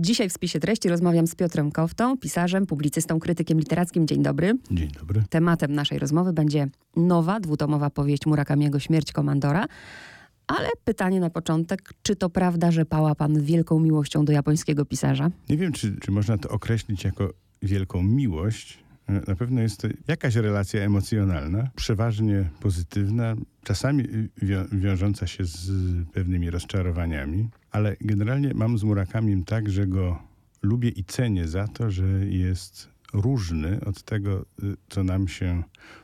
Dzisiaj w spisie treści rozmawiam z Piotrem Koftą, pisarzem, publicystą, krytykiem literackim. Dzień dobry. Dzień dobry. Tematem naszej rozmowy będzie nowa, dwutomowa powieść Murakamiego Śmierć Komandora. Ale pytanie na początek, czy to prawda, że pała pan wielką miłością do japońskiego pisarza? Nie wiem, czy, czy można to określić jako wielką miłość. Na pewno jest to jakaś relacja emocjonalna, przeważnie pozytywna, czasami wią wiążąca się z pewnymi rozczarowaniami, ale generalnie mam z Murakamim tak, że go lubię i cenię za to, że jest różny od tego, co nam się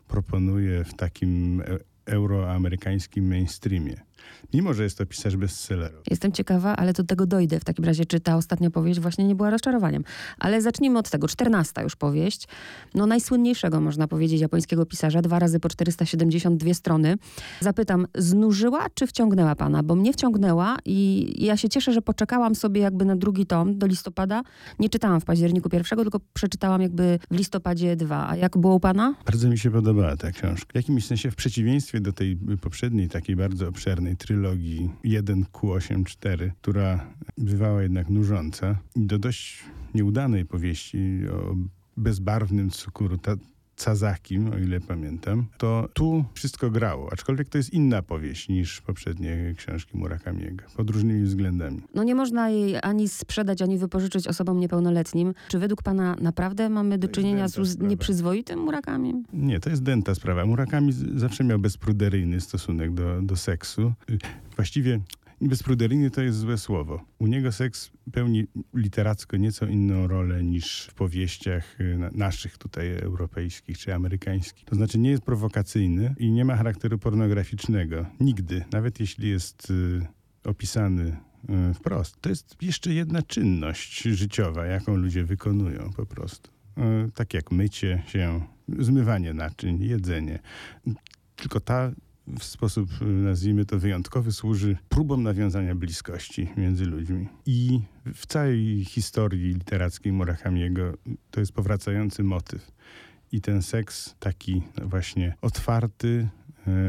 proponuje w takim euroamerykańskim mainstreamie. Mimo, że jest to pisarz bestsellerów. Jestem ciekawa, ale do tego dojdę w takim razie, czy ta ostatnia powieść właśnie nie była rozczarowaniem. Ale zacznijmy od tego. Czternasta już powieść. No najsłynniejszego, można powiedzieć, japońskiego pisarza. Dwa razy po 472 strony. Zapytam, znużyła czy wciągnęła pana? Bo mnie wciągnęła i ja się cieszę, że poczekałam sobie jakby na drugi tom do listopada. Nie czytałam w październiku pierwszego, tylko przeczytałam jakby w listopadzie dwa. A jak było u pana? Bardzo mi się podobała ta książka. W jakimś sensie w przeciwieństwie do tej poprzedniej, takiej bardzo obszernej trylogii 1Q84, która bywała jednak nużąca do dość nieudanej powieści o bezbarwnym cukuru Cazakim, o ile pamiętam, to tu wszystko grało. Aczkolwiek to jest inna powieść niż poprzednie książki Murakamiego, pod różnymi względami. No nie można jej ani sprzedać, ani wypożyczyć osobom niepełnoletnim. Czy według pana naprawdę mamy do czynienia z nieprzyzwoitym Murakamim? Nie, to jest dęta sprawa. Murakami zawsze miał bezpruderyjny stosunek do, do seksu. Właściwie Bezpruderyjny to jest złe słowo. U niego seks pełni literacko nieco inną rolę niż w powieściach y, naszych tutaj europejskich czy amerykańskich. To znaczy nie jest prowokacyjny i nie ma charakteru pornograficznego. Nigdy. Nawet jeśli jest y, opisany y, wprost. To jest jeszcze jedna czynność życiowa, jaką ludzie wykonują po prostu. Tak jak mycie się, zmywanie naczyń, jedzenie. Tylko ta w sposób, y, nazwijmy to, wyjątkowy służy próbom nawiązania bliskości między ludźmi. I w całej historii literackiej Murakamiego to jest powracający motyw. I ten seks taki właśnie otwarty,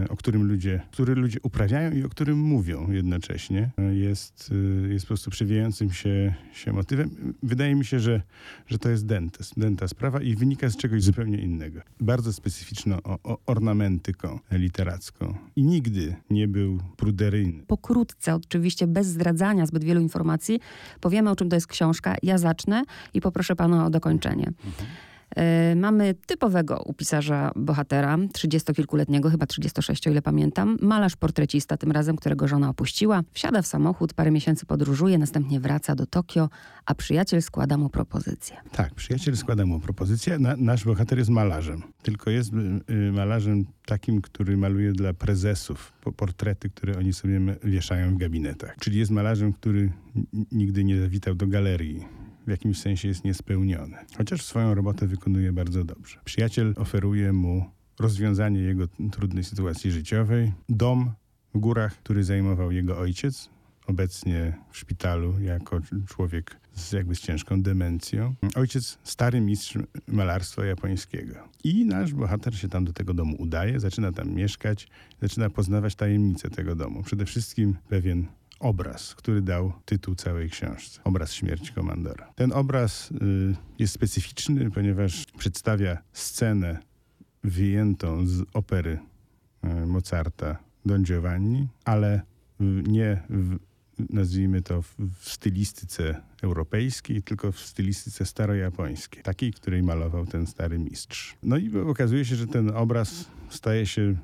o którym ludzie, który ludzie uprawiają i o którym mówią jednocześnie, jest, jest po prostu przewijającym się, się motywem. Wydaje mi się, że, że to jest dentes, denta sprawa i wynika z czegoś zupełnie innego. Bardzo specyficzną ornamentyką literacką. I nigdy nie był pruderyjny. Pokrótce, oczywiście bez zdradzania zbyt wielu informacji, powiemy o czym to jest książka. Ja zacznę i poproszę pana o dokończenie. Mhm. E, mamy typowego u pisarza bohatera, trzydziestokilkuletniego, chyba 36, o ile pamiętam. Malarz portrecista, tym razem, którego żona opuściła. Wsiada w samochód, parę miesięcy podróżuje, następnie wraca do Tokio, a przyjaciel składa mu propozycję. Tak, przyjaciel składa mu propozycję. Na, nasz bohater jest malarzem. Tylko jest y, y malarzem takim, który maluje dla prezesów portrety, które oni sobie wieszają w gabinetach. Czyli jest malarzem, który nigdy nie zawitał do galerii w jakimś sensie jest niespełniony. Chociaż swoją robotę wykonuje bardzo dobrze. Przyjaciel oferuje mu rozwiązanie jego trudnej sytuacji życiowej, dom w górach, który zajmował jego ojciec, obecnie w szpitalu jako człowiek z jakby z ciężką demencją. Ojciec stary mistrz malarstwa japońskiego. I nasz bohater się tam do tego domu udaje, zaczyna tam mieszkać, zaczyna poznawać tajemnice tego domu. Przede wszystkim pewien obraz, który dał tytuł całej książce. Obraz śmierci komandora. Ten obraz y, jest specyficzny, ponieważ przedstawia scenę wyjętą z opery y, Mozarta Don Giovanni, ale nie w, nazwijmy to w, w stylistyce europejskiej, tylko w stylistyce starojapońskiej, takiej, której malował ten stary mistrz. No i okazuje się, że ten obraz staje się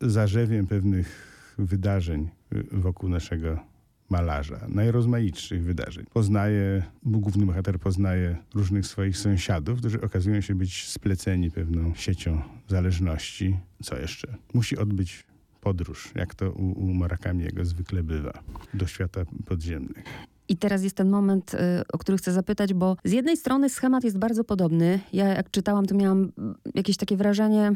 zarzewiem pewnych wydarzeń wokół naszego malarza, najrozmaitszych wydarzeń. Poznaje, główny bohater poznaje różnych swoich sąsiadów, którzy okazują się być spleceni pewną siecią zależności. Co jeszcze? Musi odbyć podróż, jak to u, u Murakamiego zwykle bywa, do świata podziemnych. I teraz jest ten moment, y, o który chcę zapytać, bo z jednej strony schemat jest bardzo podobny. Ja jak czytałam, to miałam jakieś takie wrażenie,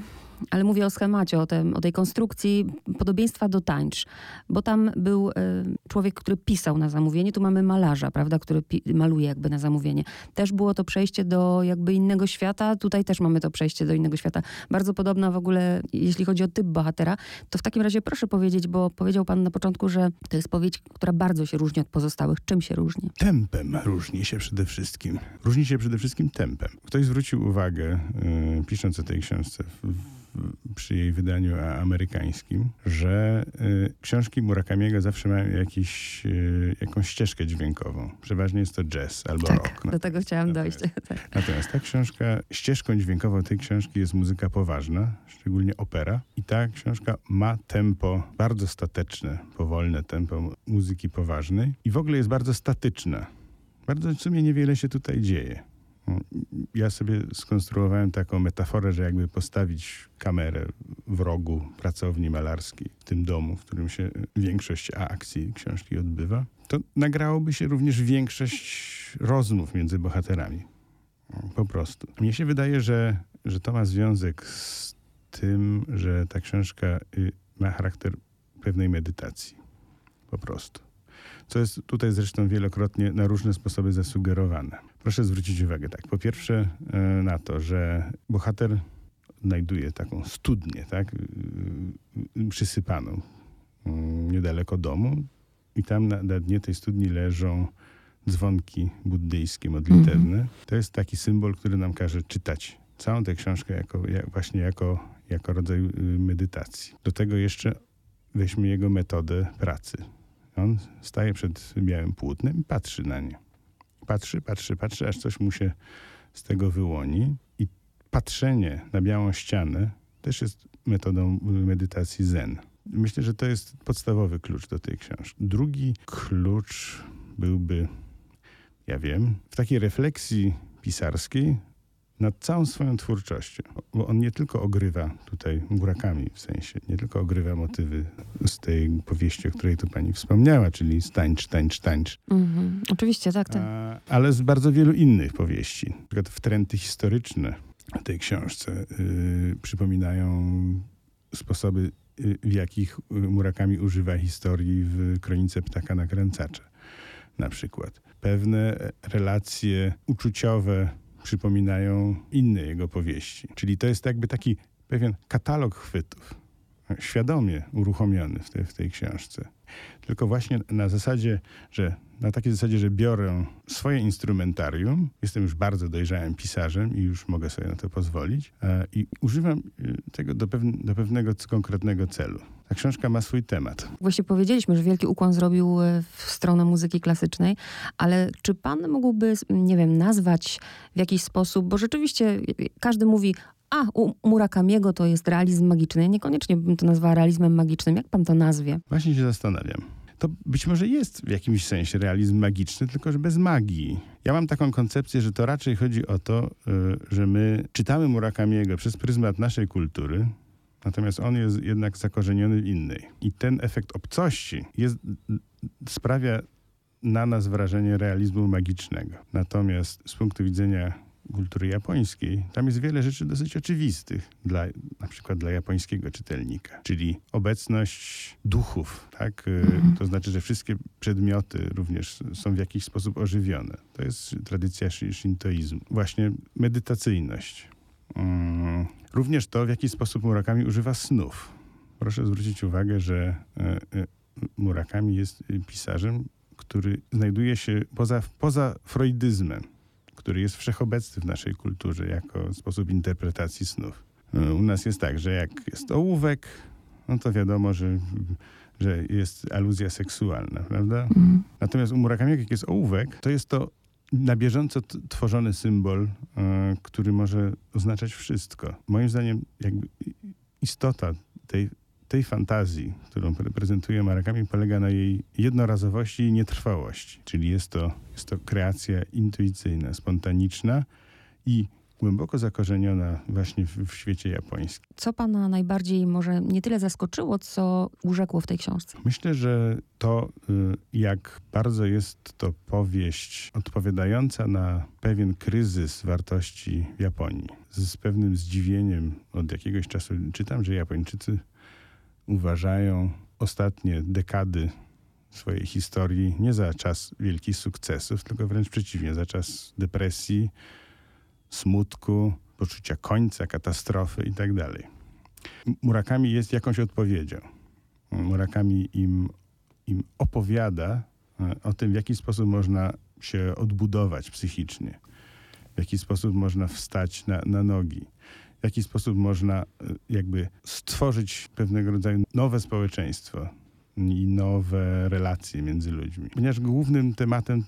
ale mówię o schemacie, o, tym, o tej konstrukcji podobieństwa do tańcz, bo tam był y, człowiek, który pisał na zamówienie, tu mamy malarza, prawda, który maluje jakby na zamówienie. Też było to przejście do jakby innego świata, tutaj też mamy to przejście do innego świata. Bardzo podobna w ogóle, jeśli chodzi o typ bohatera, to w takim razie proszę powiedzieć, bo powiedział pan na początku, że to jest powieść, która bardzo się różni od pozostałych. Czym się różni? Tempem różni się przede wszystkim. Różni się przede wszystkim tempem. Ktoś zwrócił uwagę, yy, pisząc o tej książce, w, przy jej wydaniu amerykańskim, że y, książki Murakamiego zawsze mają jakiś, y, jakąś ścieżkę dźwiękową. Przeważnie jest to jazz albo tak, rock. No. do tego chciałam natomiast, dojść. Tak. Natomiast ta książka, ścieżką dźwiękową tej książki jest muzyka poważna, szczególnie opera. I ta książka ma tempo bardzo stateczne, powolne tempo muzyki poważnej i w ogóle jest bardzo statyczna. Bardzo w sumie niewiele się tutaj dzieje. Ja sobie skonstruowałem taką metaforę, że jakby postawić kamerę w rogu pracowni malarskiej w tym domu, w którym się większość akcji książki odbywa, to nagrałoby się również większość rozmów między bohaterami. Po prostu. Mnie się wydaje, że, że to ma związek z tym, że ta książka y, ma charakter pewnej medytacji. Po prostu. Co jest tutaj zresztą wielokrotnie na różne sposoby zasugerowane. Proszę zwrócić uwagę, tak, po pierwsze e, na to, że bohater znajduje taką studnię, tak, y, y, przysypaną mm, niedaleko domu i tam na, na dnie tej studni leżą dzwonki buddyjskie, modlitewne. Mm -hmm. To jest taki symbol, który nam każe czytać całą tę książkę jako, jak, właśnie jako, jako rodzaj y, medytacji. Do tego jeszcze weźmy jego metodę pracy. On staje przed białym płótnem i patrzy na nie patrzy, patrzy, patrzy, aż coś mu się z tego wyłoni. I patrzenie na białą ścianę też jest metodą medytacji zen. Myślę, że to jest podstawowy klucz do tej książki. Drugi klucz byłby, ja wiem, w takiej refleksji pisarskiej nad całą swoją twórczością. Bo on nie tylko ogrywa tutaj Murakami, w sensie, nie tylko ogrywa motywy z tej powieści, o której tu pani wspomniała, czyli stańcz, tańcz, tańcz. Mm-hmm. Oczywiście, tak, tak. A, ale z bardzo wielu innych powieści. Na przykład wtręty historyczne tej książce yy, przypominają sposoby, yy, w jakich Murakami używa historii w Kronice Ptaka Nakręcacza na przykład. Pewne relacje uczuciowe przypominają inne jego powieści. Czyli to jest jakby taki pewien katalog chwytów, świadomie uruchomiony w, te, w tej książce. Tylko właśnie na zasadzie, że na takiej zasadzie, że biorę swoje instrumentarium, jestem już bardzo dojrzałym pisarzem i już mogę sobie na to pozwolić e, i używam e, tego do, do pewnego konkretnego celu. Ta książka ma swój temat. Właśnie powiedzieliśmy, że wielki ukłon zrobił e, w stronę muzyki klasycznej, ale czy pan mógłby, nie wiem, nazwać w jakiś sposób, bo rzeczywiście każdy mówi, a, u Murakamiego to jest realizm magiczny. Niekoniecznie bym to nazwała realizmem magicznym. Jak pan to nazwie? Właśnie się zastanawiam. To być może jest w jakimś sensie realizm magiczny, tylko że bez magii. Ja mam taką koncepcję, że to raczej chodzi o to, że my czytamy Murakamiego przez pryzmat naszej kultury, natomiast on jest jednak zakorzeniony w innej. I ten efekt obcości jest, sprawia na nas wrażenie realizmu magicznego. Natomiast z punktu widzenia kultury japońskiej, tam jest wiele rzeczy dosyć oczywistych, dla, na przykład dla japońskiego czytelnika, czyli obecność duchów, tak? Mhm. To znaczy, że wszystkie przedmioty również są w jakiś sposób ożywione. To jest tradycja shintoizmu. Właśnie medytacyjność. Mm. Również to, w jaki sposób Murakami używa snów. Proszę zwrócić uwagę, że e, e, Murakami jest pisarzem, który znajduje się poza, poza freudyzmem który jest wszechobecny w naszej kulturze jako sposób interpretacji snów. No, u nas jest tak, że jak jest ołówek, no to wiadomo, że, że jest aluzja seksualna, prawda? Mhm. Natomiast u Murakami, jak jest ołówek, to jest to na bieżąco tworzony symbol, e, który może oznaczać wszystko. Moim zdaniem jakby istota tej tej fantazji, którą prezentuje Marakami, polega na jej jednorazowości i nietrwałości. Czyli jest to, jest to kreacja intuicyjna, spontaniczna i głęboko zakorzeniona właśnie w, w świecie japońskim. Co pana najbardziej może nie tyle zaskoczyło, co urzekło w tej książce? Myślę, że to, y, jak bardzo jest to powieść odpowiadająca na pewien kryzys wartości w Japonii. Z pewnym zdziwieniem od jakiegoś czasu czytam, że Japończycy uważają ostatnie dekady swojej historii nie za czas wielkich sukcesów, tylko wręcz przeciwnie, za czas depresji, smutku, poczucia końca, katastrofy itd. Tak Murakami jest jakąś odpowiedzią. Murakami im, im opowiada e, o tym, w jaki sposób można się odbudować psychicznie, w jaki sposób można wstać na, na nogi, w jaki sposób można e, jakby stworzyć pewnego rodzaju nowe społeczeństwo, i nowe relacje między ludźmi. Ponieważ głównym tematem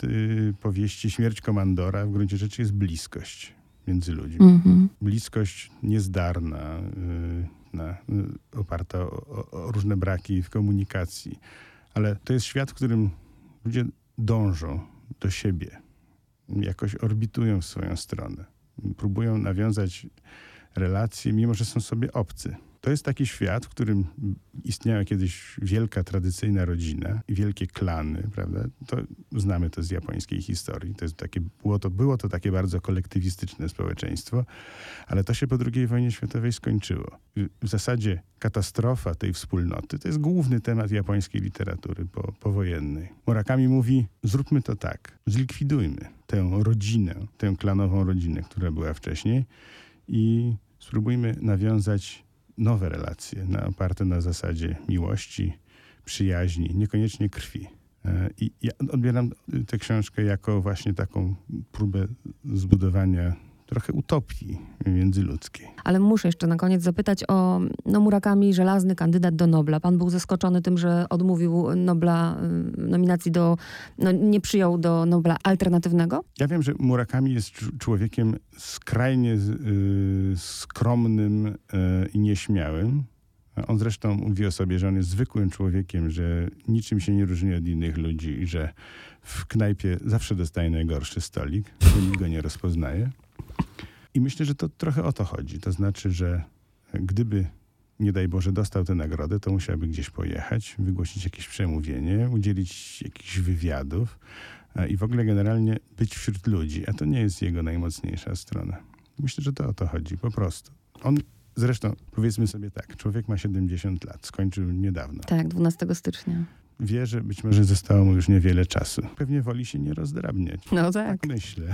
powieści Śmierć Komandora w gruncie rzeczy jest bliskość między ludźmi. Mm-hmm. Bliskość niezdarna, y, na, y, oparta o, o, różne braki w komunikacji. Ale to jest świat, w którym ludzie dążą do siebie. Jakoś orbitują w swoją stronę. Próbują nawiązać relacje, mimo że są sobie obcy. To jest taki świat, w którym istniała kiedyś wielka tradycyjna rodzina i wielkie klany, prawda? To znamy to z japońskiej historii. To jest takie, było, to, było to takie bardzo kolektywistyczne społeczeństwo, ale to się po II wojnie światowej skończyło. W zasadzie katastrofa tej wspólnoty to jest główny temat japońskiej literatury po, powojennej. Murakami mówi, zróbmy to tak, zlikwidujmy tę rodzinę, tę klanową rodzinę, która była wcześniej i spróbujmy nawiązać nowe relacje, na, oparte na zasadzie miłości, przyjaźni, niekoniecznie krwi. E, I ja odbieram tę książkę jako właśnie taką próbę zbudowania trochę utopii międzyludzkiej. Ale muszę jeszcze na koniec zapytać o no, Murakami, żelazny kandydat do Nobla. Pan był zaskoczony tym, że odmówił Nobla, y, nominacji do, no, nie przyjął do Nobla alternatywnego? Ja wiem, że Murakami jest człowiekiem skrajnie y, skromnym y, i nieśmiałym. On zresztą mówi o sobie, że on jest zwykłym człowiekiem, że niczym się nie różni od innych ludzi i że w knajpie zawsze dostaje najgorszy stolik, nikt go nie rozpoznaje. I myślę, że to trochę o to chodzi. To znaczy, że gdyby, nie daj Boże, dostał tę nagrodę, to musiałby gdzieś pojechać, wygłosić jakieś przemówienie, udzielić jakichś wywiadów e, i w ogóle generalnie być wśród ludzi. A to nie jest jego najmocniejsza strona. Myślę, że to o to chodzi, po prostu. On Zresztą powiedzmy sobie tak, człowiek ma 70 lat, skończył niedawno. Tak, 12 stycznia wie, że być może zostało mu już niewiele czasu. Pewnie woli się nie rozdrabniać. No tak. Tak myślę.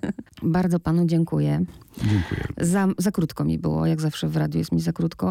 Bardzo panu dziękuję. Dziękuję. Za, za krótko mi było, jak zawsze w radiu jest mi za krótko.